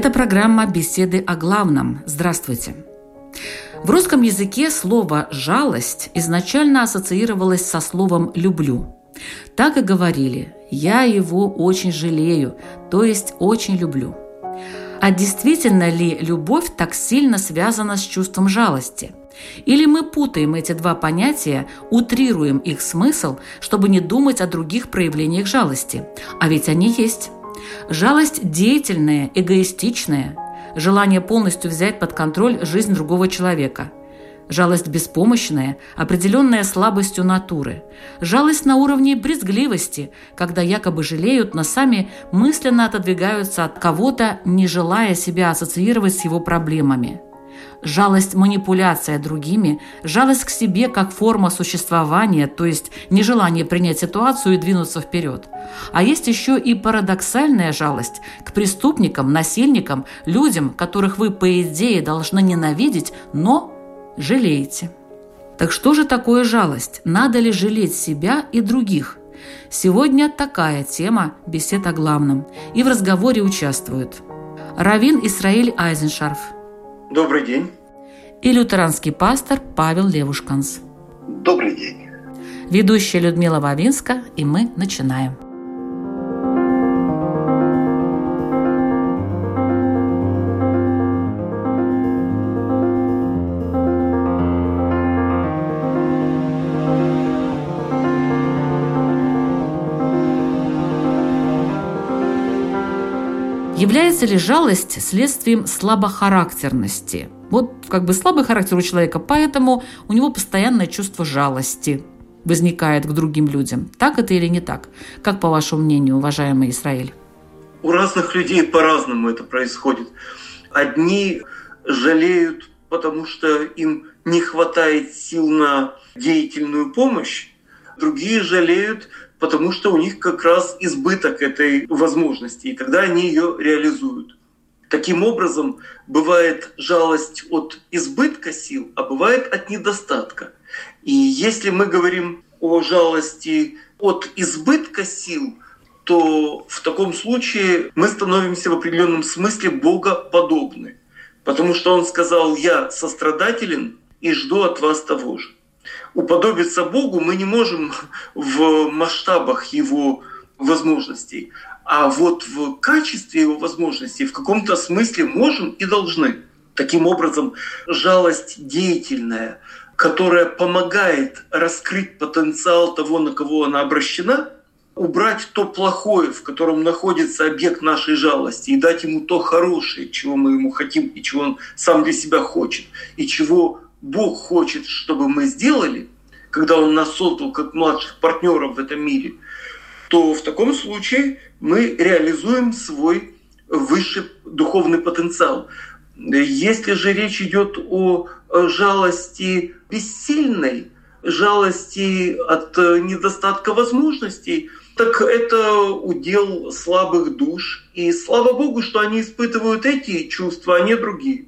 Это программа «Беседы о главном». Здравствуйте. В русском языке слово «жалость» изначально ассоциировалось со словом «люблю». Так и говорили «я его очень жалею», то есть «очень люблю». А действительно ли любовь так сильно связана с чувством жалости? Или мы путаем эти два понятия, утрируем их смысл, чтобы не думать о других проявлениях жалости? А ведь они есть. Жалость деятельная, эгоистичная, желание полностью взять под контроль жизнь другого человека. Жалость беспомощная, определенная слабостью натуры. Жалость на уровне брезгливости, когда якобы жалеют, но сами мысленно отодвигаются от кого-то, не желая себя ассоциировать с его проблемами – жалость – манипуляция другими, жалость к себе как форма существования, то есть нежелание принять ситуацию и двинуться вперед. А есть еще и парадоксальная жалость к преступникам, насильникам, людям, которых вы, по идее, должны ненавидеть, но жалеете. Так что же такое жалость? Надо ли жалеть себя и других? Сегодня такая тема бесед о главном. И в разговоре участвуют Равин Исраиль Айзеншарф – Добрый день. И лютеранский пастор Павел Левушканс. Добрый день. Ведущая Людмила Вавинска, и мы начинаем. Является ли жалость следствием слабохарактерности? Вот как бы слабый характер у человека, поэтому у него постоянное чувство жалости возникает к другим людям. Так это или не так? Как по вашему мнению, уважаемый Израиль? У разных людей по-разному это происходит. Одни жалеют, потому что им не хватает сил на деятельную помощь, другие жалеют, потому что у них как раз избыток этой возможности, и тогда они ее реализуют. Таким образом, бывает жалость от избытка сил, а бывает от недостатка. И если мы говорим о жалости от избытка сил, то в таком случае мы становимся в определенном смысле богоподобны. Потому что он сказал, я сострадателен и жду от вас того же уподобиться Богу мы не можем в масштабах Его возможностей, а вот в качестве Его возможностей в каком-то смысле можем и должны. Таким образом, жалость деятельная, которая помогает раскрыть потенциал того, на кого она обращена, убрать то плохое, в котором находится объект нашей жалости, и дать ему то хорошее, чего мы ему хотим, и чего он сам для себя хочет, и чего Бог хочет, чтобы мы сделали, когда Он нас создал как младших партнеров в этом мире, то в таком случае мы реализуем свой высший духовный потенциал. Если же речь идет о жалости бессильной, жалости от недостатка возможностей, так это удел слабых душ. И слава Богу, что они испытывают эти чувства, а не другие.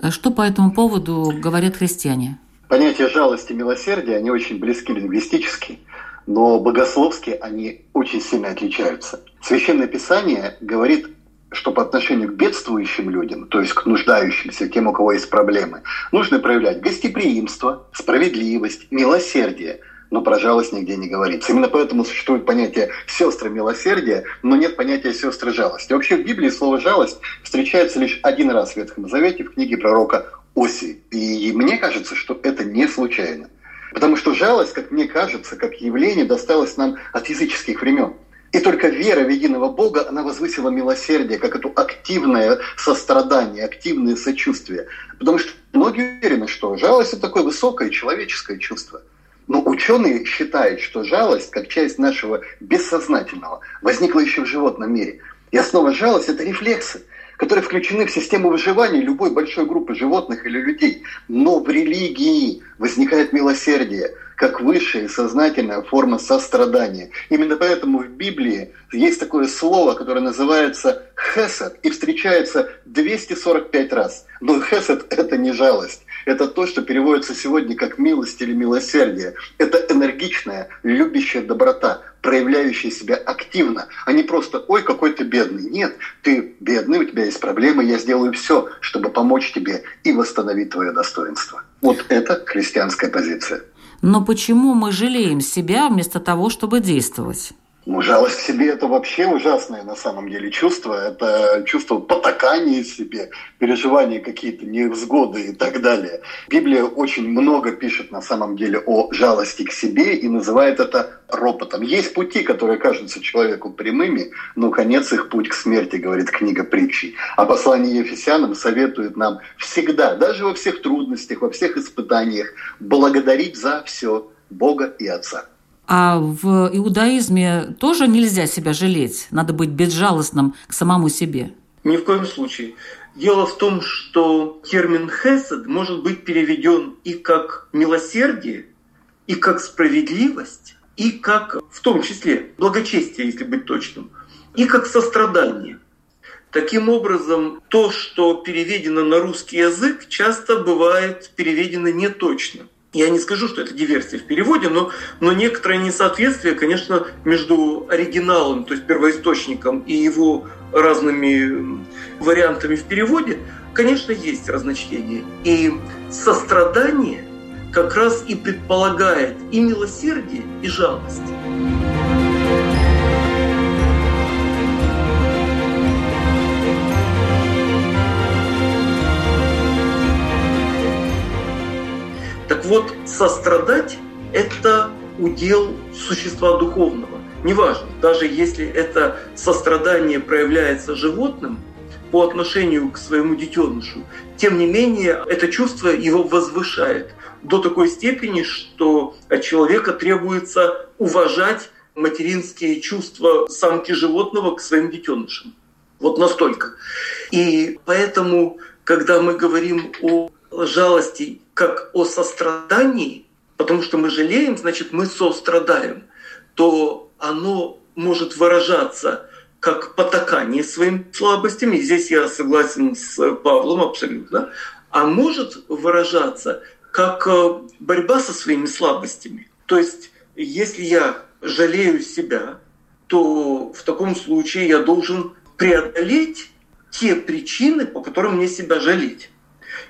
А что по этому поводу говорят христиане? Понятия жалости и милосердия, они очень близки лингвистически, но богословски они очень сильно отличаются. Священное Писание говорит, что по отношению к бедствующим людям, то есть к нуждающимся, тем, у кого есть проблемы, нужно проявлять гостеприимство, справедливость, милосердие – но про жалость нигде не говорится. Именно поэтому существует понятие сестры милосердия, но нет понятия сестры жалости. Вообще в Библии слово жалость встречается лишь один раз в Ветхом Завете в книге пророка Оси. И мне кажется, что это не случайно. Потому что жалость, как мне кажется, как явление, досталось нам от языческих времен. И только вера в единого Бога, она возвысила милосердие, как это активное сострадание, активное сочувствие. Потому что многие уверены, что жалость – это такое высокое человеческое чувство. Но ученые считают, что жалость, как часть нашего бессознательного, возникла еще в животном мире. И основа жалости – это рефлексы которые включены в систему выживания любой большой группы животных или людей. Но в религии возникает милосердие как высшая сознательная форма сострадания. Именно поэтому в Библии есть такое слово, которое называется хесед, и встречается 245 раз. Но хесед – это не жалость. Это то, что переводится сегодня как милость или милосердие. Это энергичная, любящая доброта, проявляющая себя активно, а не просто «Ой, какой ты бедный». Нет, ты бедный, у тебя есть проблемы, я сделаю все, чтобы помочь тебе и восстановить твое достоинство. Вот это христианская позиция. Но почему мы жалеем себя вместо того, чтобы действовать? Ну, жалость к себе – это вообще ужасное на самом деле чувство. Это чувство потакания себе, переживания какие-то невзгоды и так далее. Библия очень много пишет на самом деле о жалости к себе и называет это ропотом. Есть пути, которые кажутся человеку прямыми, но конец их путь к смерти, говорит книга притчи. А послание Ефесянам советует нам всегда, даже во всех трудностях, во всех испытаниях, благодарить за все Бога и Отца. А в иудаизме тоже нельзя себя жалеть, надо быть безжалостным к самому себе. Ни в коем случае. Дело в том, что термин «хесед» может быть переведен и как милосердие, и как справедливость, и как, в том числе, благочестие, если быть точным, и как сострадание. Таким образом, то, что переведено на русский язык, часто бывает переведено неточно. Я не скажу, что это диверсия в переводе, но, но некоторое несоответствие, конечно, между оригиналом, то есть первоисточником, и его разными вариантами в переводе, конечно, есть разночтение. И сострадание как раз и предполагает и милосердие, и жалость. Вот, сострадать – это удел существа духовного. Неважно, даже если это сострадание проявляется животным по отношению к своему детенышу, тем не менее это чувство его возвышает до такой степени, что от человека требуется уважать материнские чувства самки животного к своим детенышам. Вот настолько. И поэтому, когда мы говорим о жалости как о сострадании, потому что мы жалеем, значит, мы сострадаем, то оно может выражаться как потакание своим слабостям, и здесь я согласен с Павлом абсолютно, а может выражаться как э, борьба со своими слабостями. То есть, если я жалею себя, то в таком случае я должен преодолеть те причины, по которым мне себя жалеть.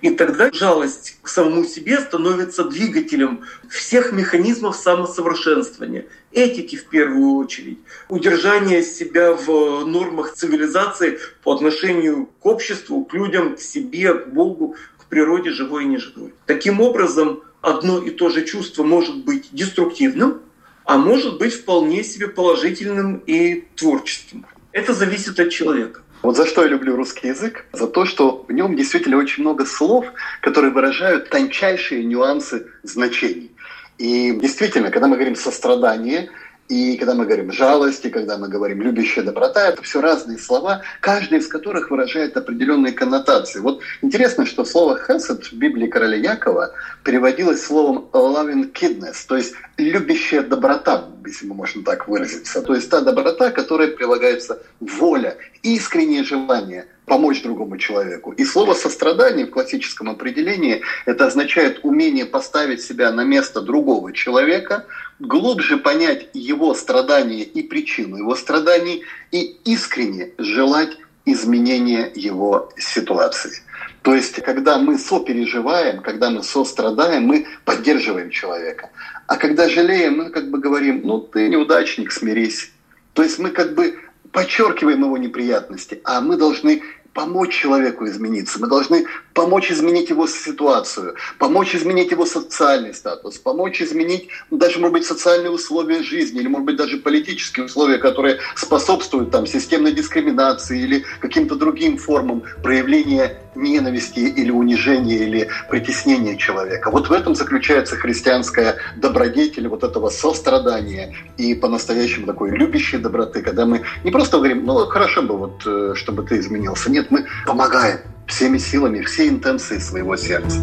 И тогда жалость к самому себе становится двигателем всех механизмов самосовершенствования, этики в первую очередь, удержания себя в нормах цивилизации по отношению к обществу, к людям, к себе, к Богу, к природе, живой и неживой. Таким образом, одно и то же чувство может быть деструктивным, а может быть вполне себе положительным и творческим. Это зависит от человека. Вот за что я люблю русский язык? За то, что в нем действительно очень много слов, которые выражают тончайшие нюансы значений. И действительно, когда мы говорим сострадание, и когда мы говорим жалость, и когда мы говорим любящая доброта, это все разные слова, каждый из которых выражает определенные коннотации. Вот интересно, что слово «хесед» в Библии короля Якова переводилось словом «loving kindness», то есть любящая доброта, если мы можем так выразиться. То есть та доброта, которая прилагается воля, искреннее желание помочь другому человеку. И слово «сострадание» в классическом определении это означает умение поставить себя на место другого человека, глубже понять его страдания и причину его страданий и искренне желать изменения его ситуации. То есть, когда мы сопереживаем, когда мы сострадаем, мы поддерживаем человека. А когда жалеем, мы как бы говорим, ну ты неудачник, смирись. То есть мы как бы подчеркиваем его неприятности, а мы должны помочь человеку измениться, мы должны помочь изменить его ситуацию, помочь изменить его социальный статус, помочь изменить ну, даже, может быть, социальные условия жизни или, может быть, даже политические условия, которые способствуют там системной дискриминации или каким-то другим формам проявления ненависти или унижения или притеснения человека. Вот в этом заключается христианская добродетель вот этого сострадания и по-настоящему такой любящей доброты, когда мы не просто говорим, ну хорошо бы вот, э, чтобы ты изменился. Нет, мы помогаем всеми силами, всей интенцией своего сердца.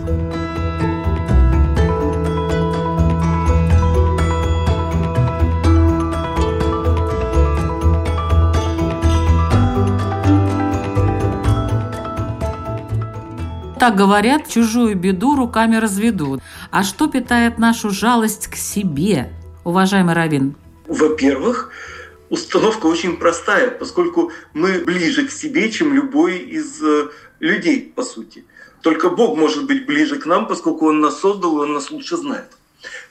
Так говорят, чужую беду руками разведут. А что питает нашу жалость к себе, уважаемый Равин? Во-первых, установка очень простая, поскольку мы ближе к себе, чем любой из э, людей, по сути. Только Бог может быть ближе к нам, поскольку Он нас создал, Он нас лучше знает.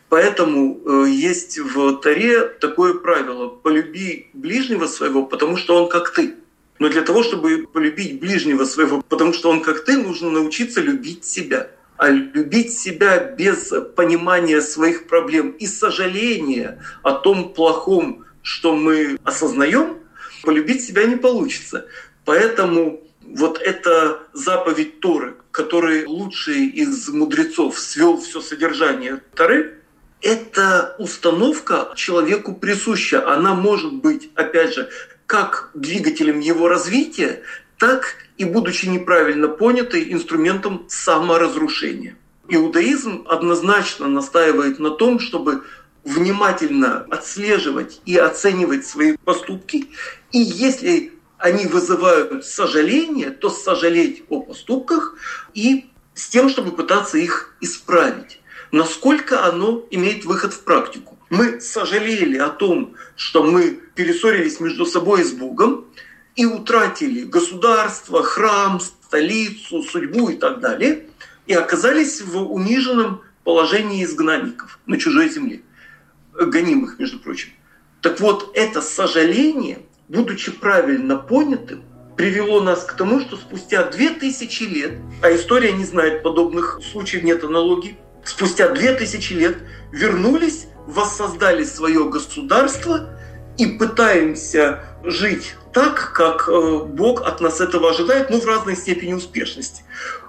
Поэтому э, есть в Таре такое правило – полюби ближнего своего, потому что он как ты. Но для того, чтобы полюбить ближнего своего, потому что он как ты, нужно научиться любить себя. А любить себя без понимания своих проблем и сожаления о том плохом, что мы осознаем, полюбить себя не получится. Поэтому вот эта заповедь Торы, который лучший из мудрецов свел все содержание Торы, эта установка человеку присуща. Она может быть, опять же, как двигателем его развития, так и, будучи неправильно понятой, инструментом саморазрушения. Иудаизм однозначно настаивает на том, чтобы внимательно отслеживать и оценивать свои поступки. И если они вызывают сожаление, то сожалеть о поступках и с тем, чтобы пытаться их исправить. Насколько оно имеет выход в практику. Мы сожалели о том, что мы перессорились между собой и с Богом и утратили государство, храм, столицу, судьбу и так далее, и оказались в униженном положении изгнанников на чужой земле гонимых, между прочим. Так вот, это сожаление, будучи правильно понятым, привело нас к тому, что спустя две тысячи лет, а история не знает подобных случаев, нет аналогий, спустя две тысячи лет вернулись, воссоздали свое государство и пытаемся жить так, как э, Бог от нас этого ожидает, но в разной степени успешности.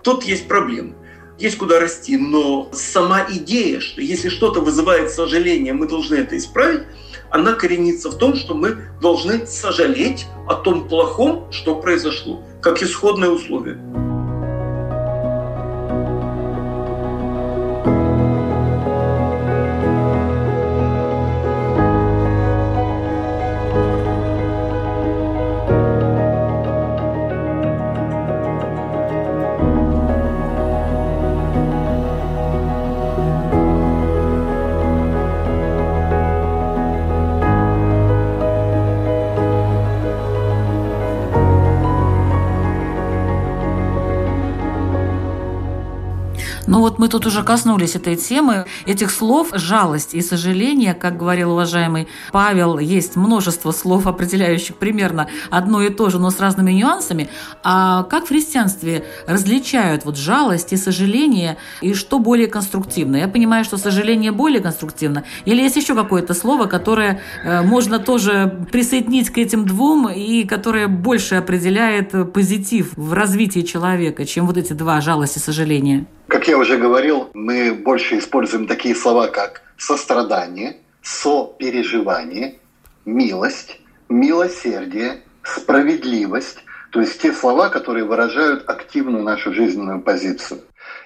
Тут есть проблемы есть куда расти, но сама идея, что если что-то вызывает сожаление, мы должны это исправить, она коренится в том, что мы должны сожалеть о том плохом, что произошло, как исходное условие. Мы тут уже коснулись этой темы, этих слов «жалость» и «сожаление», как говорил уважаемый Павел, есть множество слов, определяющих примерно одно и то же, но с разными нюансами. А как в христианстве различают вот жалость и сожаление, и что более конструктивно? Я понимаю, что сожаление более конструктивно, или есть еще какое-то слово, которое э, можно тоже присоединить к этим двум, и которое больше определяет позитив в развитии человека, чем вот эти два жалость и сожаление? Как я уже говорил, мы больше используем такие слова, как сострадание, сопереживание, милость, милосердие, справедливость, то есть те слова, которые выражают активную нашу жизненную позицию.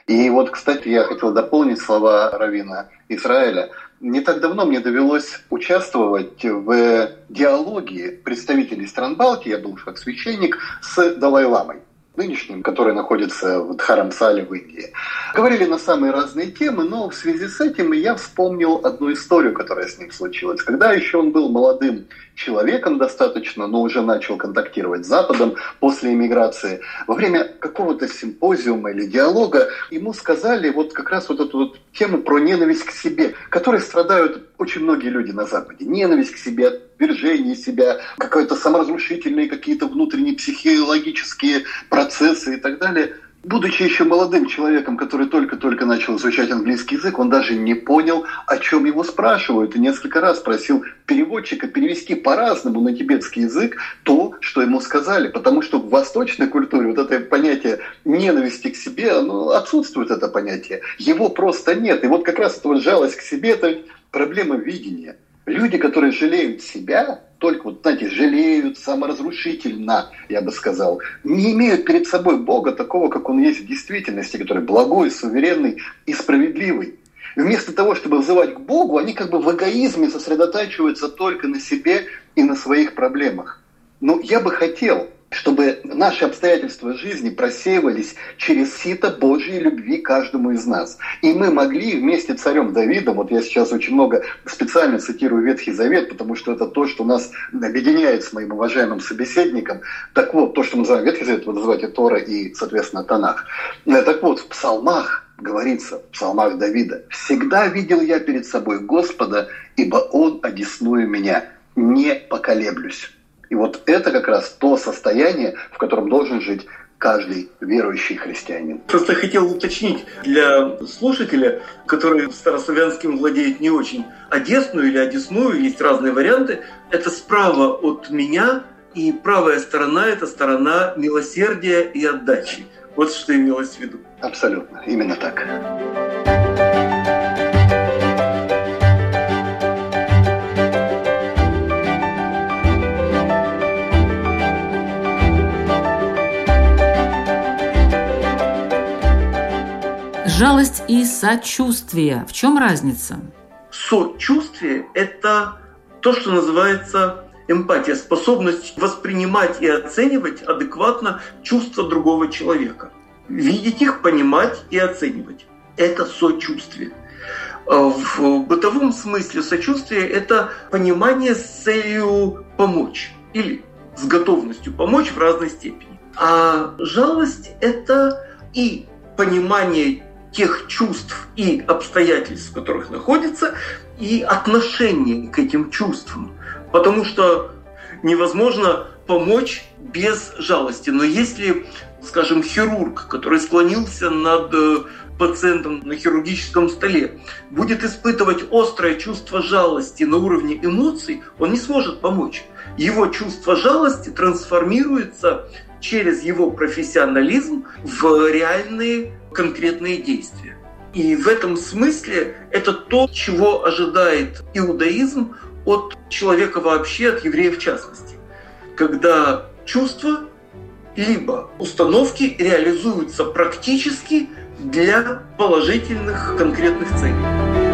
И вот, кстати, я хотел дополнить слова Равина Израиля. Не так давно мне довелось участвовать в диалоге представителей стран Балтии, я был как священник, с Далай-Ламой нынешним, который находится в Дхарамсале в Индии. Говорили на самые разные темы, но в связи с этим я вспомнил одну историю, которая с ним случилась. Когда еще он был молодым человеком достаточно, но уже начал контактировать с Западом после иммиграции, во время какого-то симпозиума или диалога ему сказали вот как раз вот эту вот тему про ненависть к себе, которой страдают очень многие люди на Западе. Ненависть к себе, самоотвержение себя, какие-то саморазрушительные какие-то внутренние психологические процессы и так далее – Будучи еще молодым человеком, который только-только начал изучать английский язык, он даже не понял, о чем его спрашивают, и несколько раз просил переводчика перевести по-разному на тибетский язык то, что ему сказали, потому что в восточной культуре вот это понятие ненависти к себе, оно отсутствует это понятие, его просто нет, и вот как раз эта вот жалость к себе, это проблема видения. Люди, которые жалеют себя, только вот, знаете, жалеют саморазрушительно, я бы сказал, не имеют перед собой Бога такого, как Он есть в действительности, который благой, суверенный и справедливый. И вместо того, чтобы взывать к Богу, они как бы в эгоизме сосредотачиваются только на себе и на своих проблемах. Но я бы хотел, чтобы наши обстоятельства жизни просеивались через сито Божьей любви каждому из нас. И мы могли вместе с царем Давидом, вот я сейчас очень много специально цитирую Ветхий Завет, потому что это то, что нас объединяет с моим уважаемым собеседником. Так вот, то, что мы называем Ветхий Завет, вы называете Тора и, соответственно, Танах. Э, так вот, в псалмах говорится, в псалмах Давида, «Всегда видел я перед собой Господа, ибо Он одесную меня, не поколеблюсь». И вот это как раз то состояние, в котором должен жить каждый верующий христианин. Просто хотел уточнить для слушателя, который старославянским владеет не очень, одесную или одесную, есть разные варианты. Это справа от меня, и правая сторона – это сторона милосердия и отдачи. Вот что имелось в виду. Абсолютно, именно так. Жалость и сочувствие. В чем разница? Сочувствие – это то, что называется эмпатия, способность воспринимать и оценивать адекватно чувства другого человека. Видеть их, понимать и оценивать. Это сочувствие. В бытовом смысле сочувствие – это понимание с целью помочь или с готовностью помочь в разной степени. А жалость – это и понимание тех чувств и обстоятельств, в которых находится, и отношение к этим чувствам. Потому что невозможно помочь без жалости. Но если, скажем, хирург, который склонился над э, пациентом на хирургическом столе, будет испытывать острое чувство жалости на уровне эмоций, он не сможет помочь. Его чувство жалости трансформируется через его профессионализм в реальные конкретные действия. И в этом смысле это то, чего ожидает иудаизм от человека вообще, от евреев в частности. Когда чувства либо установки реализуются практически для положительных конкретных целей.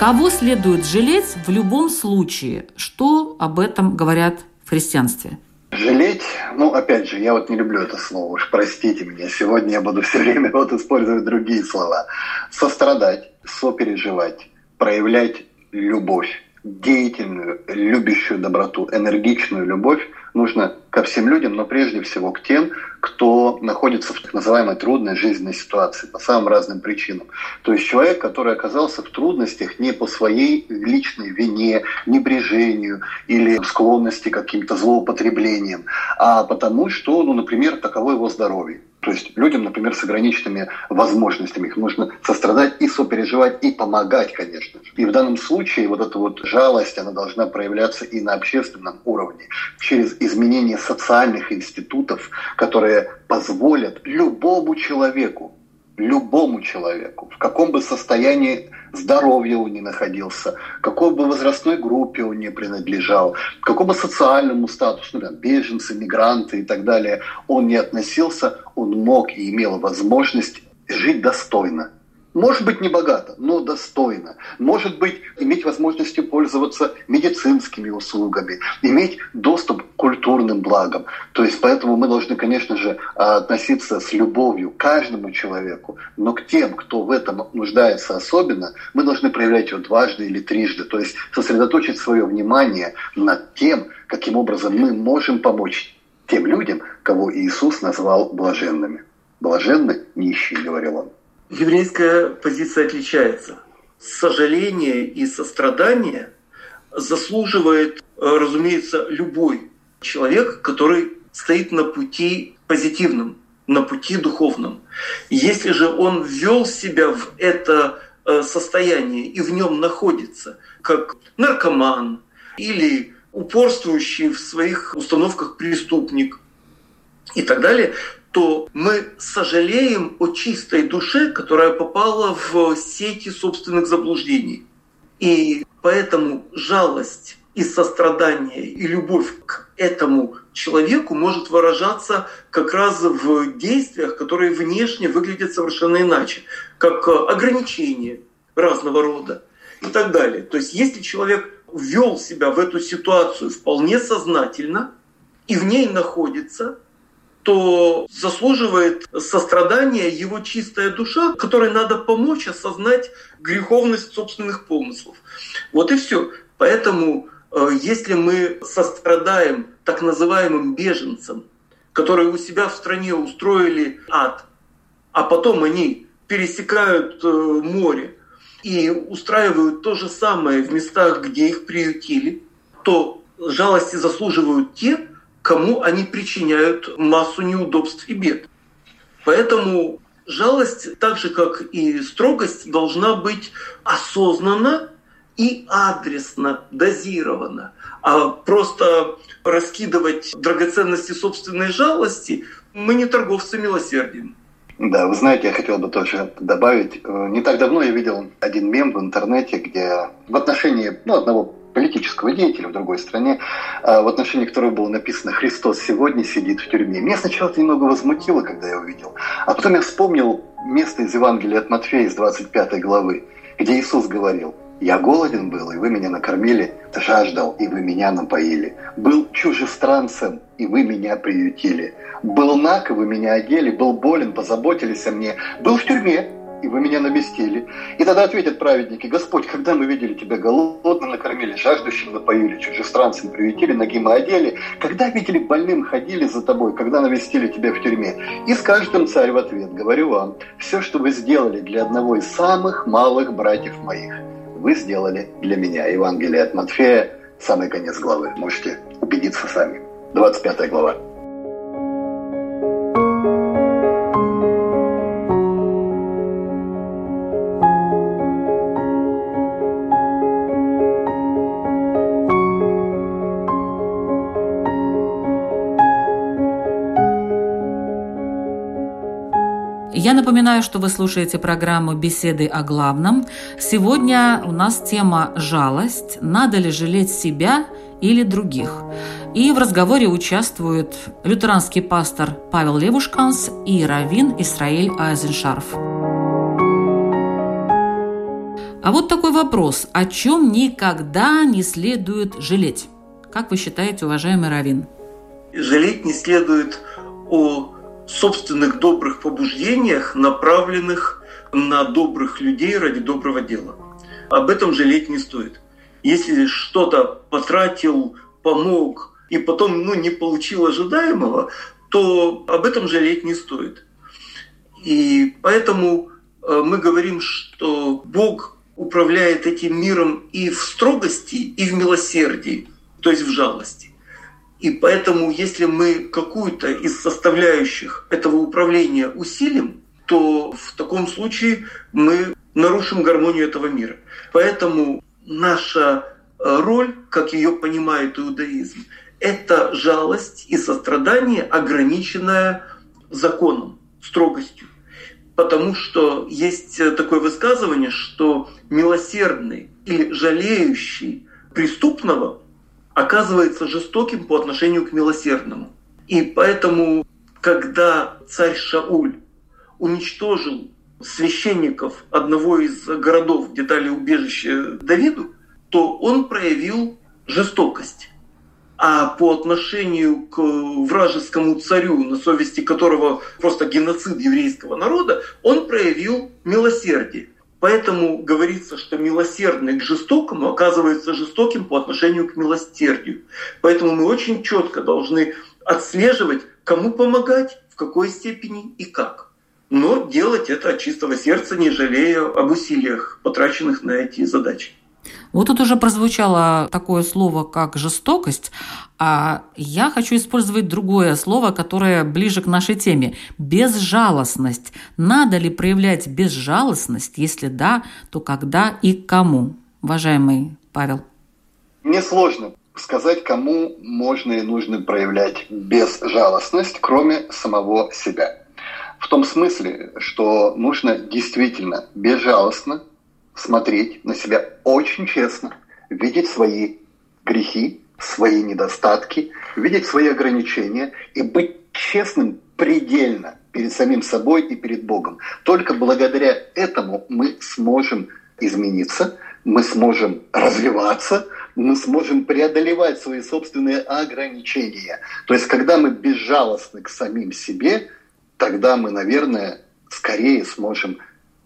Кого следует жалеть в любом случае? Что об этом говорят в христианстве? Жалеть, ну, опять же, я вот не люблю это слово, уж простите меня, сегодня я буду все время вот использовать другие слова. Сострадать, сопереживать, проявлять любовь, деятельную, любящую доброту, энергичную любовь нужно ко всем людям, но прежде всего к тем, кто находится в так называемой трудной жизненной ситуации по самым разным причинам. То есть человек, который оказался в трудностях не по своей личной вине, небрежению или склонности к каким-то злоупотреблениям, а потому что, ну, например, таково его здоровье. То есть людям, например, с ограниченными возможностями, их нужно сострадать и сопереживать, и помогать, конечно же. И в данном случае вот эта вот жалость, она должна проявляться и на общественном уровне, через изменение социальных институтов, которые позволят любому человеку, любому человеку, в каком бы состоянии здоровья он ни находился, какой бы возрастной группе он не принадлежал, к какому социальному статусу, ну, беженцы, мигранты и так далее, он не относился, он мог и имел возможность жить достойно. Может быть, не богато, но достойно. Может быть, иметь возможность пользоваться медицинскими услугами, иметь доступ к культурным благам. То есть поэтому мы должны, конечно же, относиться с любовью к каждому человеку, но к тем, кто в этом нуждается особенно, мы должны проявлять его дважды или трижды. То есть сосредоточить свое внимание над тем, каким образом мы можем помочь тем людям, кого Иисус назвал блаженными. Блаженны нищие, говорил он. Еврейская позиция отличается. Сожаление и сострадание заслуживает, разумеется, любой человек, который стоит на пути позитивном, на пути духовном. Если же он ввел себя в это э, состояние и в нем находится, как наркоман или упорствующий в своих установках преступник и так далее, то мы сожалеем о чистой душе, которая попала в сети собственных заблуждений. И поэтому жалость и сострадание, и любовь к этому человеку может выражаться как раз в действиях, которые внешне выглядят совершенно иначе, как ограничения разного рода и так далее. То есть если человек ввел себя в эту ситуацию вполне сознательно и в ней находится – то заслуживает сострадания его чистая душа, которой надо помочь осознать греховность собственных помыслов. Вот и все. Поэтому э, если мы сострадаем так называемым беженцам, которые у себя в стране устроили ад, а потом они пересекают э, море и устраивают то же самое в местах, где их приютили, то жалости заслуживают те, кому они причиняют массу неудобств и бед. Поэтому жалость, так же как и строгость, должна быть осознанна и адресно дозирована. А просто раскидывать драгоценности собственной жалости мы не торговцы милосердием. Да, вы знаете, я хотел бы тоже добавить. Э, не так давно я видел один мем в интернете, где в отношении ну, одного политического деятеля в другой стране, а, в отношении которого было написано «Христос сегодня сидит в тюрьме». Меня сначала это немного возмутило, когда я увидел. А потом я вспомнил место из Евангелия от Матфея, из 25 главы, где Иисус говорил «Я голоден был, и вы меня накормили, жаждал, и вы меня напоили. Был чужестранцем, и вы меня приютили. Был наг, и вы меня одели, был болен, позаботились о мне. Был в тюрьме, и вы меня навестили. И тогда ответят праведники, Господь, когда мы видели Тебя голодным накормили, жаждущим напоили, чужестранцем приютили, ноги мы одели, когда видели больным, ходили за Тобой, когда навестили Тебя в тюрьме. И скажет им царь в ответ, говорю вам, все, что вы сделали для одного из самых малых братьев моих, вы сделали для меня. Евангелие от Матфея, самый конец главы. Можете убедиться сами. 25 глава. Я напоминаю, что вы слушаете программу «Беседы о главном». Сегодня у нас тема «Жалость. Надо ли жалеть себя или других?» И в разговоре участвуют лютеранский пастор Павел Левушканс и раввин Исраиль Айзеншарф. А вот такой вопрос. О чем никогда не следует жалеть? Как вы считаете, уважаемый раввин? Жалеть не следует о собственных добрых побуждениях, направленных на добрых людей ради доброго дела. Об этом жалеть не стоит. Если что-то потратил, помог и потом ну, не получил ожидаемого, то об этом жалеть не стоит. И поэтому э, мы говорим, что Бог управляет этим миром и в строгости, и в милосердии, то есть в жалости. И поэтому, если мы какую-то из составляющих этого управления усилим, то в таком случае мы нарушим гармонию этого мира. Поэтому наша э, роль, как ее понимает иудаизм, это жалость и сострадание, ограниченное законом, строгостью. Потому что есть такое высказывание, что милосердный или жалеющий преступного оказывается жестоким по отношению к милосердному. И поэтому, когда царь Шауль уничтожил священников одного из городов, где дали убежище Давиду, то он проявил жестокость. А по отношению к вражескому царю, на совести которого просто геноцид еврейского народа, он проявил милосердие. Поэтому говорится, что милосердный к жестокому оказывается жестоким по отношению к милосердию. Поэтому мы очень четко должны отслеживать, кому помогать, в какой степени и как. Но делать это от чистого сердца, не жалея об усилиях, потраченных на эти задачи. Вот тут уже прозвучало такое слово, как жестокость, а я хочу использовать другое слово, которое ближе к нашей теме – безжалостность. Надо ли проявлять безжалостность? Если да, то когда и кому? Уважаемый Павел. Мне сложно сказать, кому можно и нужно проявлять безжалостность, кроме самого себя. В том смысле, что нужно действительно безжалостно смотреть на себя очень честно, видеть свои грехи, свои недостатки, видеть свои ограничения и быть честным предельно перед самим собой и перед Богом. Только благодаря этому мы сможем измениться, мы сможем развиваться, мы сможем преодолевать свои собственные ограничения. То есть, когда мы безжалостны к самим себе, тогда мы, наверное, скорее сможем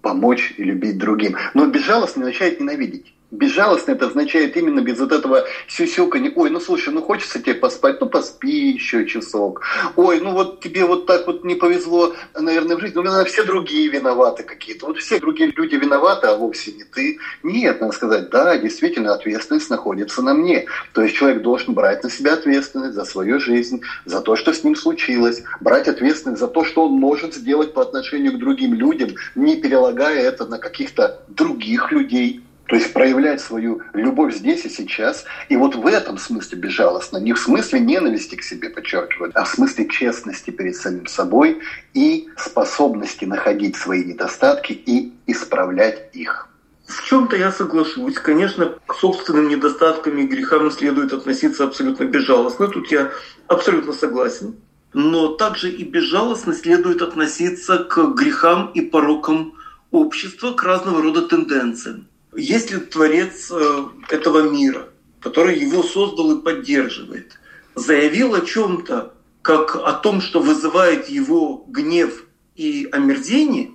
помочь и любить другим. Но безжалостно начинает ненавидеть. Безжалостно это означает именно без вот этого сюсюканья. Ой, ну слушай, ну хочется тебе поспать, ну поспи еще часок. Ой, ну вот тебе вот так вот не повезло, наверное, в жизни. Ну, наверное, все другие виноваты какие-то. Вот все другие люди виноваты, а вовсе не ты. Нет, надо сказать, да, действительно, ответственность находится на мне. То есть человек должен брать на себя ответственность за свою жизнь, за то, что с ним случилось, брать ответственность за то, что он может сделать по отношению к другим людям, не перелагая это на каких-то других людей. То есть проявлять свою любовь здесь и сейчас. И вот в этом смысле безжалостно. Не в смысле ненависти к себе, подчеркиваю, а в смысле честности перед самим собой и способности находить свои недостатки и исправлять их. В чем-то я соглашусь. Конечно, к собственным недостаткам и грехам следует относиться абсолютно безжалостно. Тут я абсолютно согласен. Но также и безжалостно следует относиться к грехам и порокам общества, к разного рода тенденциям. Если Творец э, этого мира, который его создал и поддерживает, заявил о чем-то, как о том, что вызывает его гнев и омерзение,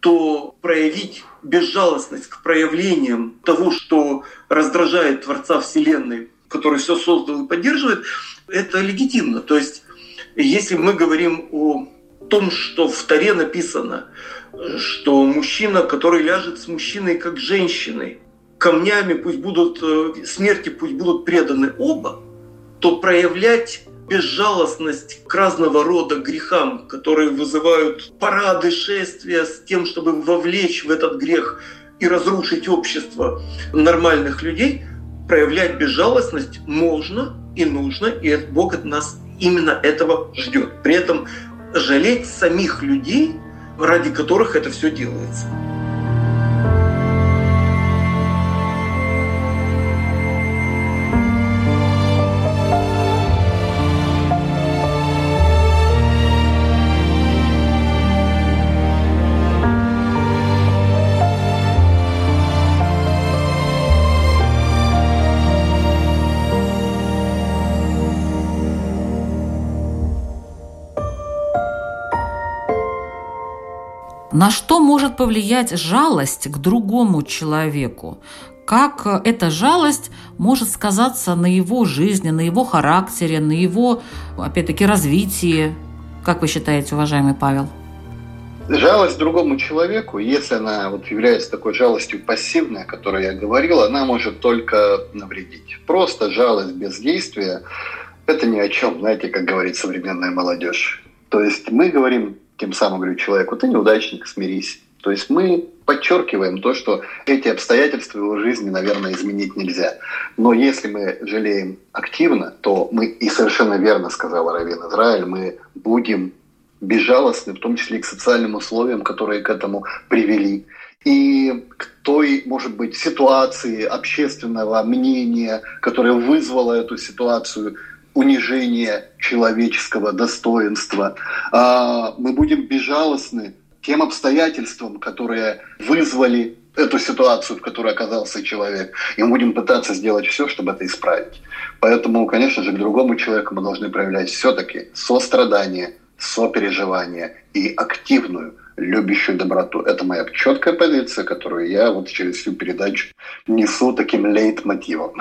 то проявить безжалостность к проявлениям того, что раздражает Творца Вселенной, который все создал и поддерживает, это легитимно. То есть, если мы говорим о том, что в Таре написано, что мужчина, который ляжет с мужчиной как женщиной, камнями пусть будут, э, смерти пусть будут преданы оба, то проявлять безжалостность к разного рода грехам, которые вызывают парады, шествия с тем, чтобы вовлечь в этот грех и разрушить общество нормальных людей, проявлять безжалостность можно и нужно, и Бог от нас именно этого ждет. При этом жалеть самих людей – ради которых это все делается. На что может повлиять жалость к другому человеку? Как эта жалость может сказаться на его жизни, на его характере, на его, опять-таки, развитии? Как вы считаете, уважаемый Павел? Жалость другому человеку, если она вот является такой жалостью пассивной, о которой я говорил, она может только навредить. Просто жалость без действия – это ни о чем, знаете, как говорит современная молодежь. То есть мы говорим тем самым говорю человеку, ты неудачник, смирись. То есть мы подчеркиваем то, что эти обстоятельства его жизни, наверное, изменить нельзя. Но если мы жалеем активно, то мы, и совершенно верно сказал Равин Израиль, мы будем безжалостны, в том числе и к социальным условиям, которые к этому привели. И к той, может быть, ситуации общественного мнения, которая вызвала эту ситуацию, унижение человеческого достоинства. А, мы будем безжалостны тем обстоятельствам, которые вызвали эту ситуацию, в которой оказался человек, и мы будем пытаться сделать все, чтобы это исправить. Поэтому, конечно же, к другому человеку мы должны проявлять все-таки сострадание, сопереживание и активную, любящую доброту. Это моя четкая позиция, которую я вот через всю передачу несу таким лейтмотивом.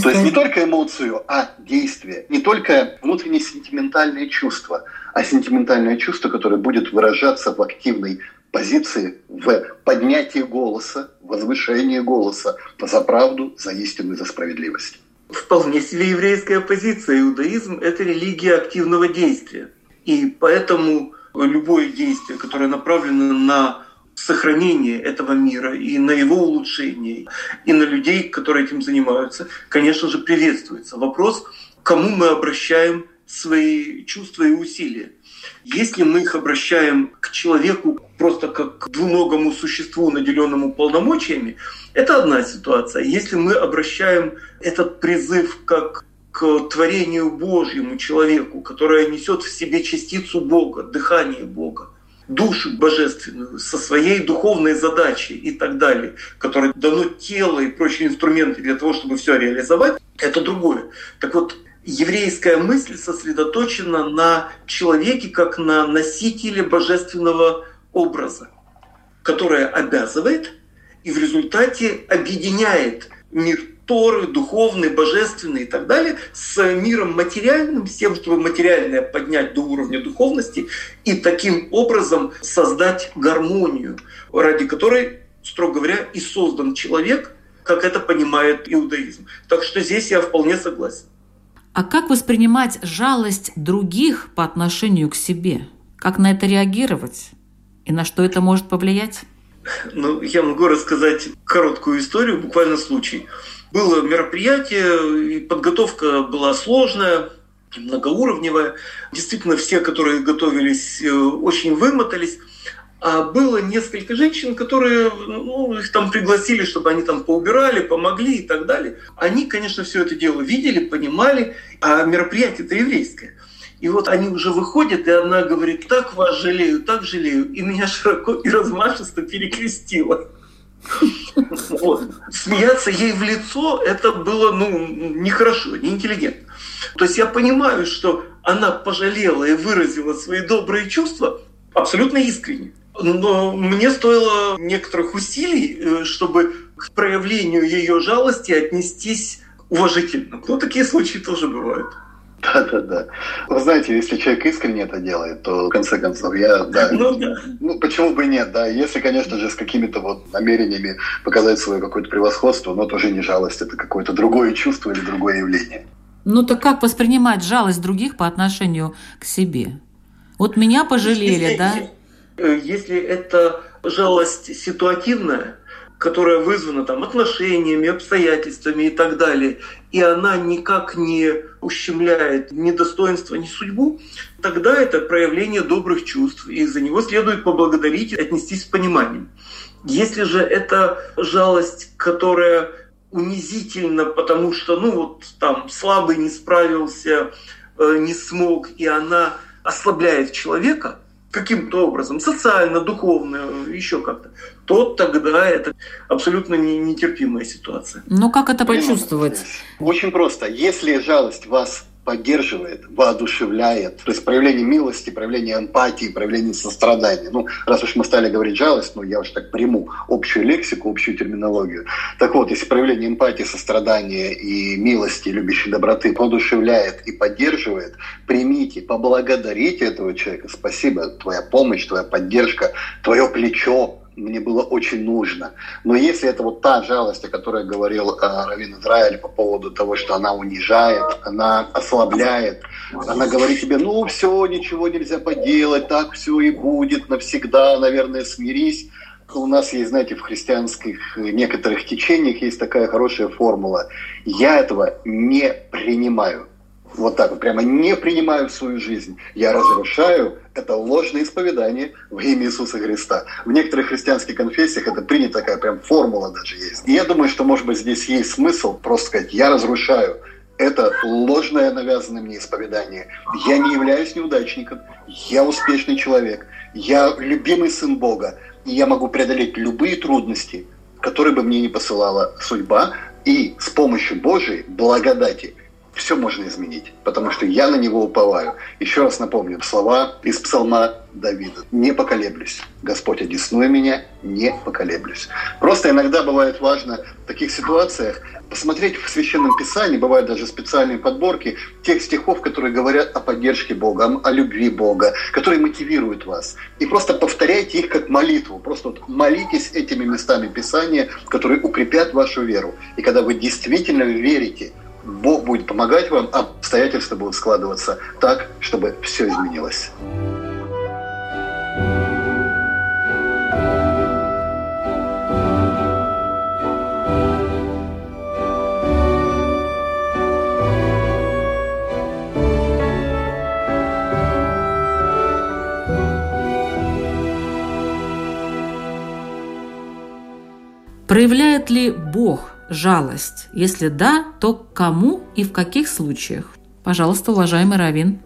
То есть не только эмоцию, а действие. Не только внутреннее сентиментальное чувство, а сентиментальное чувство, которое будет выражаться в активной позиции, в поднятии голоса, возвышении голоса за правду, за истину и за справедливость. Вполне себе еврейская позиция. Иудаизм – это религия активного действия. И поэтому любое действие, которое направлено на сохранение этого мира и на его улучшение, и на людей, которые этим занимаются, конечно же, приветствуется. Вопрос, кому мы обращаем свои чувства и усилия. Если мы их обращаем к человеку просто как к двуногому существу, наделенному полномочиями, это одна ситуация. Если мы обращаем этот призыв как к творению Божьему человеку, которое несет в себе частицу Бога, дыхание Бога, душу божественную со своей духовной задачей и так далее, которой дано тело и прочие инструменты для того, чтобы все реализовать, это другое. Так вот, еврейская мысль сосредоточена на человеке как на носителе божественного образа, которое обязывает и в результате объединяет мир Торы, духовный, божественный и так далее, с миром материальным, с тем, чтобы материальное поднять до уровня духовности и таким образом создать гармонию, ради которой, строго говоря, и создан человек, как это понимает иудаизм. Так что здесь я вполне согласен. А как воспринимать жалость других по отношению к себе? Как на это реагировать? И на что это может повлиять? Ну, я могу рассказать короткую историю, буквально случай. Было мероприятие, и подготовка была сложная, многоуровневая. Действительно, все, которые готовились, э, очень вымотались. А было несколько женщин, которые ну, их там пригласили, чтобы они там поубирали, помогли и так далее. Они, конечно, все это дело видели, понимали, а мероприятие-то еврейское. И вот они уже выходят, и она говорит, так вас жалею, так жалею. И меня широко и размашисто перекрестила. Вот. Смеяться ей в лицо, это было ну, нехорошо, неинтеллигентно. То есть я понимаю, что она пожалела и выразила свои добрые чувства абсолютно искренне. Но мне стоило некоторых усилий, э, чтобы к проявлению ее жалости отнестись уважительно. Ну, такие случаи тоже бывают. Да-да-да. Вы знаете, если человек искренне это делает, то в конце концов я, да, ну, да. ну почему бы и нет, да, если, конечно же, с какими-то вот намерениями показать свое какое-то превосходство, но тоже не жалость, это какое-то другое чувство или другое явление. Ну так как воспринимать жалость других по отношению к себе? Вот меня пожалели, если, да? Э, если это жалость ситуативная, которая вызвана там отношениями, обстоятельствами и так далее, и она никак не ущемляет ни достоинство, ни судьбу, тогда это проявление добрых чувств, и за него следует поблагодарить и отнестись с пониманием. Если же это жалость, которая унизительна, потому что, ну вот там слабый не справился, э, не смог, и она ослабляет человека – каким-то образом, социально, духовно, еще как-то, то тогда это абсолютно нетерпимая ситуация. Но как это почувствовать? Очень просто. Если жалость вас поддерживает, воодушевляет. То есть проявление милости, проявление эмпатии, проявление сострадания. Ну, раз уж мы стали говорить жалость, ну, я уж так приму общую лексику, общую терминологию. Так вот, если проявление эмпатии, сострадания и милости, любящей доброты воодушевляет и поддерживает, примите, поблагодарите этого человека. Спасибо, твоя помощь, твоя поддержка, твое плечо, мне было очень нужно. Но если это вот та жалость, о которой говорил э, Равин Израиль по поводу того, что она унижает, она ослабляет, она говорит тебе, ну все, ничего нельзя поделать, так все и будет навсегда, наверное, смирись. У нас есть, знаете, в христианских некоторых течениях есть такая хорошая формула. Я этого не принимаю вот так вот прямо не принимаю в свою жизнь. Я разрушаю это ложное исповедание во имя Иисуса Христа. В некоторых христианских конфессиях это принята такая прям формула даже есть. И я думаю, что, может быть, здесь есть смысл просто сказать, я разрушаю это ложное навязанное мне исповедание. Я не являюсь неудачником, я успешный человек, я любимый сын Бога, и я могу преодолеть любые трудности, которые бы мне не посылала судьба, и с помощью Божией благодати все можно изменить, потому что я на него уповаю. Еще раз напомню слова из псалма Давида. «Не поколеблюсь, Господь, одесную меня, не поколеблюсь». Просто иногда бывает важно в таких ситуациях посмотреть в Священном Писании, бывают даже специальные подборки тех стихов, которые говорят о поддержке Бога, о любви Бога, которые мотивируют вас. И просто повторяйте их как молитву. Просто вот молитесь этими местами Писания, которые укрепят вашу веру. И когда вы действительно верите, Бог будет помогать вам, а обстоятельства будут складываться так, чтобы все изменилось. Проявляет ли Бог жалость? Если да, то кому и в каких случаях? Пожалуйста, уважаемый Равин.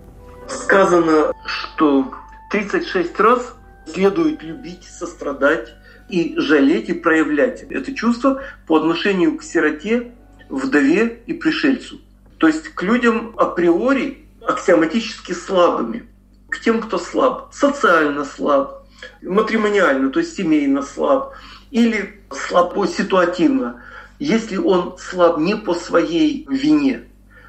Сказано, что 36 раз следует любить, сострадать и жалеть и проявлять это чувство по отношению к сироте, вдове и пришельцу. То есть к людям априори аксиоматически слабыми, к тем, кто слаб, социально слаб, матримониально, то есть семейно слаб, или слабо ситуативно, если он слаб не по своей вине,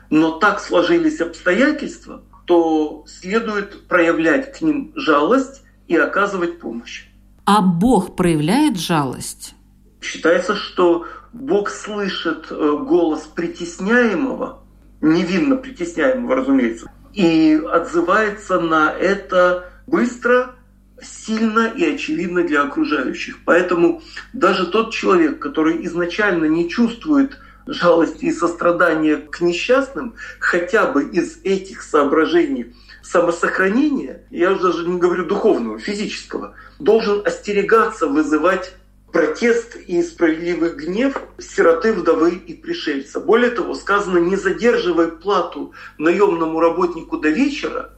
но так сложились обстоятельства, то следует проявлять к ним жалость и оказывать помощь. А Бог проявляет жалость? Считается, что Бог слышит э, голос притесняемого, невинно притесняемого, разумеется, и отзывается на это быстро сильно и очевидно для окружающих. Поэтому даже тот человек, который изначально не чувствует жалости и сострадания к несчастным, хотя бы из этих соображений самосохранения, я уже даже не говорю духовного, физического, должен остерегаться вызывать протест и справедливый гнев сироты, вдовы и пришельца. Более того, сказано, не задерживай плату наемному работнику до вечера,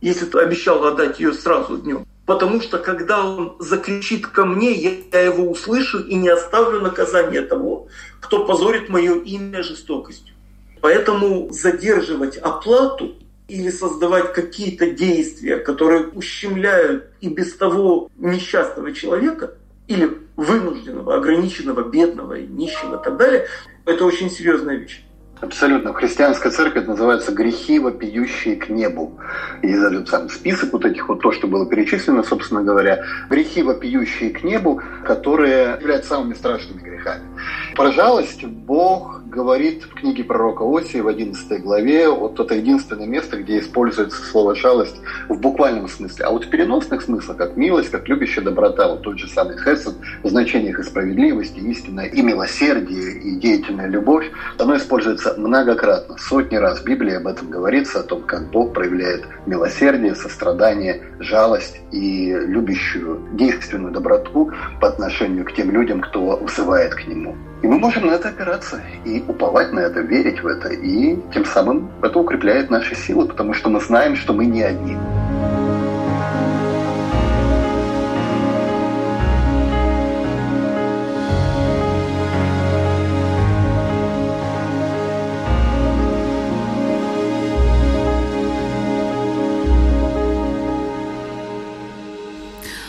если ты обещал отдать ее сразу днем, потому что когда он закричит ко мне, я его услышу и не оставлю наказания того, кто позорит мое имя жестокостью. Поэтому задерживать оплату или создавать какие-то действия, которые ущемляют и без того несчастного человека, или вынужденного, ограниченного, бедного, нищего и так далее, это очень серьезная вещь. Абсолютно. В христианской церкви это называется грехи, вопиющие к небу. И этот сам список вот этих вот, то, что было перечислено, собственно говоря, грехи, вопиющие к небу, которые являются самыми страшными грехами. Про жалость Бог говорит в книге пророка Осии в 11 главе, вот это единственное место, где используется слово «жалость» в буквальном смысле. А вот в переносных смыслах, как милость, как любящая доброта, вот тот же самый хесед, в значениях и справедливости, истинное и милосердие, и деятельная любовь, оно используется многократно, сотни раз в Библии об этом говорится, о том, как Бог проявляет милосердие, сострадание, жалость и любящую действенную доброту по отношению к тем людям, кто вызывает к Нему. И мы можем на это опираться и уповать на это, верить в это. И тем самым это укрепляет наши силы, потому что мы знаем, что мы не одни.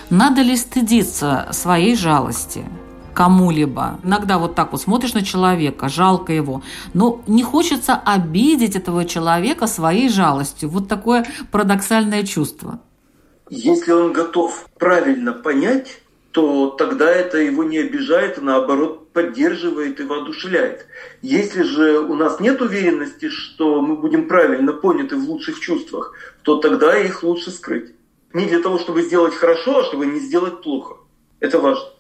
Надо ли стыдиться своей жалости? Кому-либо. Иногда вот так вот смотришь на человека, жалко его, но не хочется обидеть этого человека своей жалостью. Вот такое парадоксальное чувство. Если он готов правильно понять, то тогда это его не обижает, а наоборот поддерживает и воодушевляет. Если же у нас нет уверенности, что мы будем правильно поняты в лучших чувствах, то тогда их лучше скрыть. Не для того, чтобы сделать хорошо, а чтобы не сделать плохо. Это важно.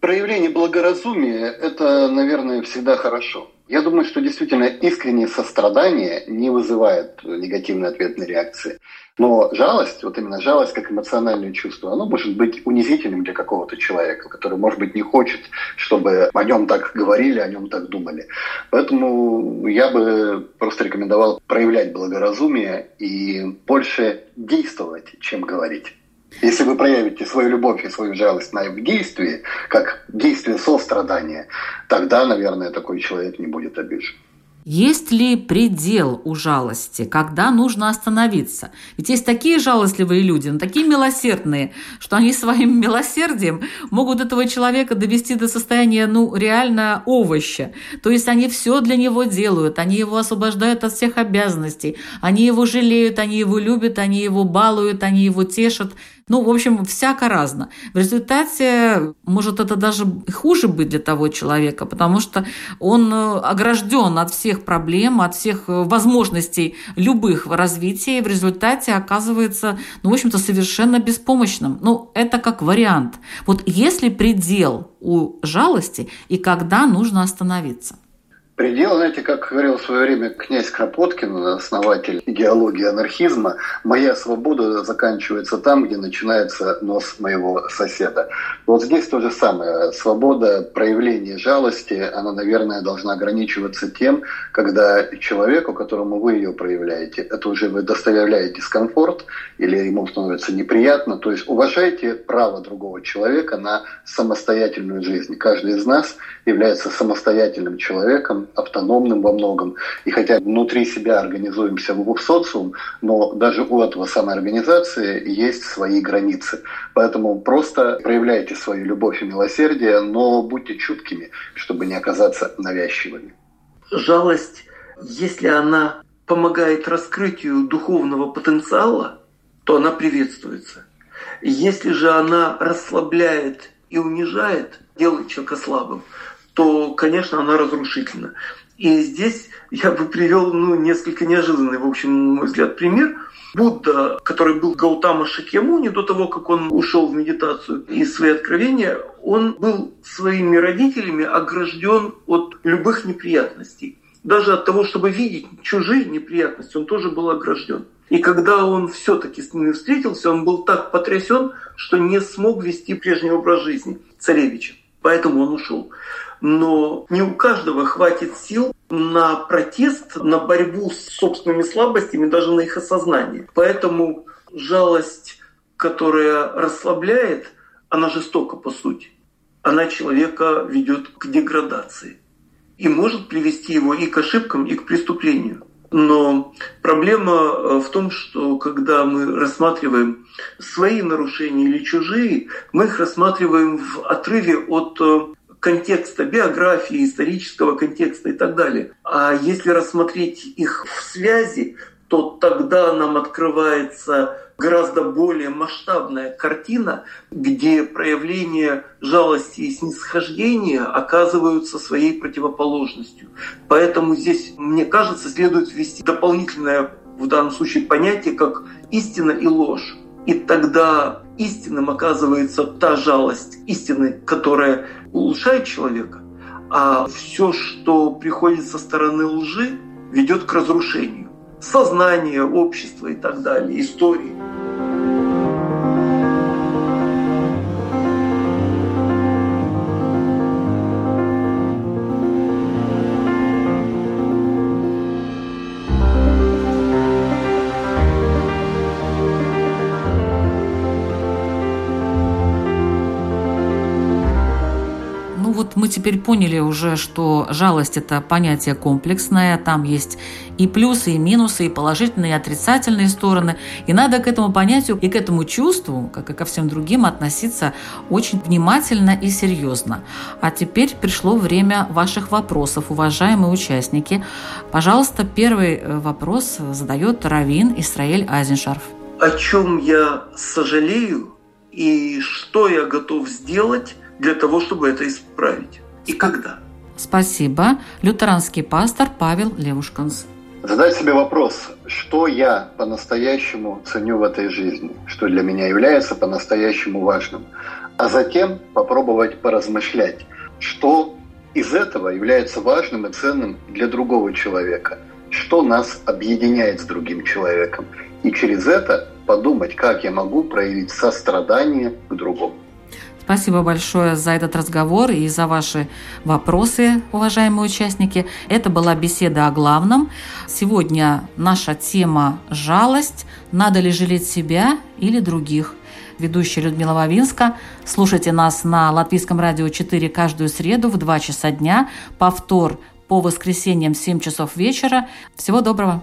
Проявление благоразумия – это, наверное, всегда хорошо. Я думаю, что действительно искреннее сострадание не вызывает негативной ответной реакции. Но жалость, вот именно жалость как эмоциональное чувство, оно может быть унизительным для какого-то человека, который, может быть, не хочет, чтобы о нем так говорили, о нем так думали. Поэтому я бы просто рекомендовал проявлять благоразумие и больше действовать, чем говорить. Если вы проявите свою любовь и свою жалость на в действии, как действие сострадания, тогда, наверное, такой человек не будет обижен. Есть ли предел у жалости, когда нужно остановиться? Ведь есть такие жалостливые люди, но такие милосердные, что они своим милосердием могут этого человека довести до состояния, ну, реально овоща. То есть они все для него делают, они его освобождают от всех обязанностей, они его жалеют, они его любят, они его балуют, они его тешат. Ну, в общем, всяко разно. В результате может это даже хуже быть для того человека, потому что он э, огражден от всех проблем, от всех э, возможностей любых в развитии, и в результате оказывается, ну, в общем-то, совершенно беспомощным. Ну, это как вариант. Вот если предел у жалости и когда нужно остановиться – Предел, знаете, как говорил в свое время князь Кропоткин, основатель идеологии анархизма, моя свобода заканчивается там, где начинается нос моего соседа. Вот здесь то же самое. Свобода проявления жалости, она, наверное, должна ограничиваться тем, когда человеку, которому вы ее проявляете, это уже вы доставляете дискомфорт или ему становится неприятно. То есть уважайте право другого человека на самостоятельную жизнь. Каждый из нас является самостоятельным человеком, автономным во многом. И хотя внутри себя организуемся в социум, но даже у этого самоорганизации есть свои границы. Поэтому просто проявляйте свою любовь и милосердие, но будьте чуткими, чтобы не оказаться навязчивыми. Жалость, если она помогает раскрытию духовного потенциала, то она приветствуется. Если же она расслабляет и унижает, делает человека слабым, то, конечно, она разрушительна. И здесь я бы привел ну, несколько неожиданный, в общем, на мой взгляд, пример. Будда, который был Гаутама Шакьямуни до того, как он ушел в медитацию и свои откровения, он был своими родителями огражден от любых неприятностей. Даже от того, чтобы видеть чужие неприятности, он тоже был огражден. И когда он все-таки с ними встретился, он был так потрясен, что не смог вести прежний образ жизни царевича. Поэтому он ушел но не у каждого хватит сил на протест, на борьбу с собственными слабостями, даже на их осознание. Поэтому жалость, которая расслабляет, она жестока по сути. Она человека ведет к деградации и может привести его и к ошибкам, и к преступлению. Но проблема э, в том, что когда мы рассматриваем свои нарушения или чужие, мы их рассматриваем в отрыве от э, контекста, биографии, исторического контекста и так далее. А если рассмотреть их в связи, то тогда нам открывается гораздо более масштабная картина, где проявления жалости и снисхождения оказываются своей противоположностью. Поэтому здесь, мне кажется, следует ввести дополнительное в данном случае понятие, как истина и ложь. И тогда истинным оказывается та жалость истины, которая улучшает человека, а все, что приходит со стороны лжи, ведет к разрушению сознания, общества и так далее, истории. Теперь поняли уже, что жалость – это понятие комплексное, там есть и плюсы, и минусы, и положительные, и отрицательные стороны. И надо к этому понятию и к этому чувству, как и ко всем другим, относиться очень внимательно и серьезно. А теперь пришло время ваших вопросов, уважаемые участники. Пожалуйста, первый э, вопрос задает Равин Исраэль Азиншарф. О чем я сожалею и что я готов сделать – для того, чтобы это исправить. И когда? Спасибо. Лютеранский пастор Павел Левушканс. Задать себе вопрос, что я по-настоящему ценю в этой жизни, что для меня является по-настоящему важным. а затем попробовать поразмышлять, что из этого является важным и ценным для другого человека, что нас объединяет с другим человеком, и через это подумать, как я могу проявить сострадание к другому. Спасибо большое за этот разговор и за ваши вопросы, уважаемые участники. Это была беседа о главном. Сегодня наша тема – жалость. Надо ли жалеть себя или других? Ведущая Людмила Вавинска. Слушайте нас на Латвийском радио 4 каждую среду в 2 часа дня. Повтор по воскресеньям в 7 часов вечера. Всего доброго.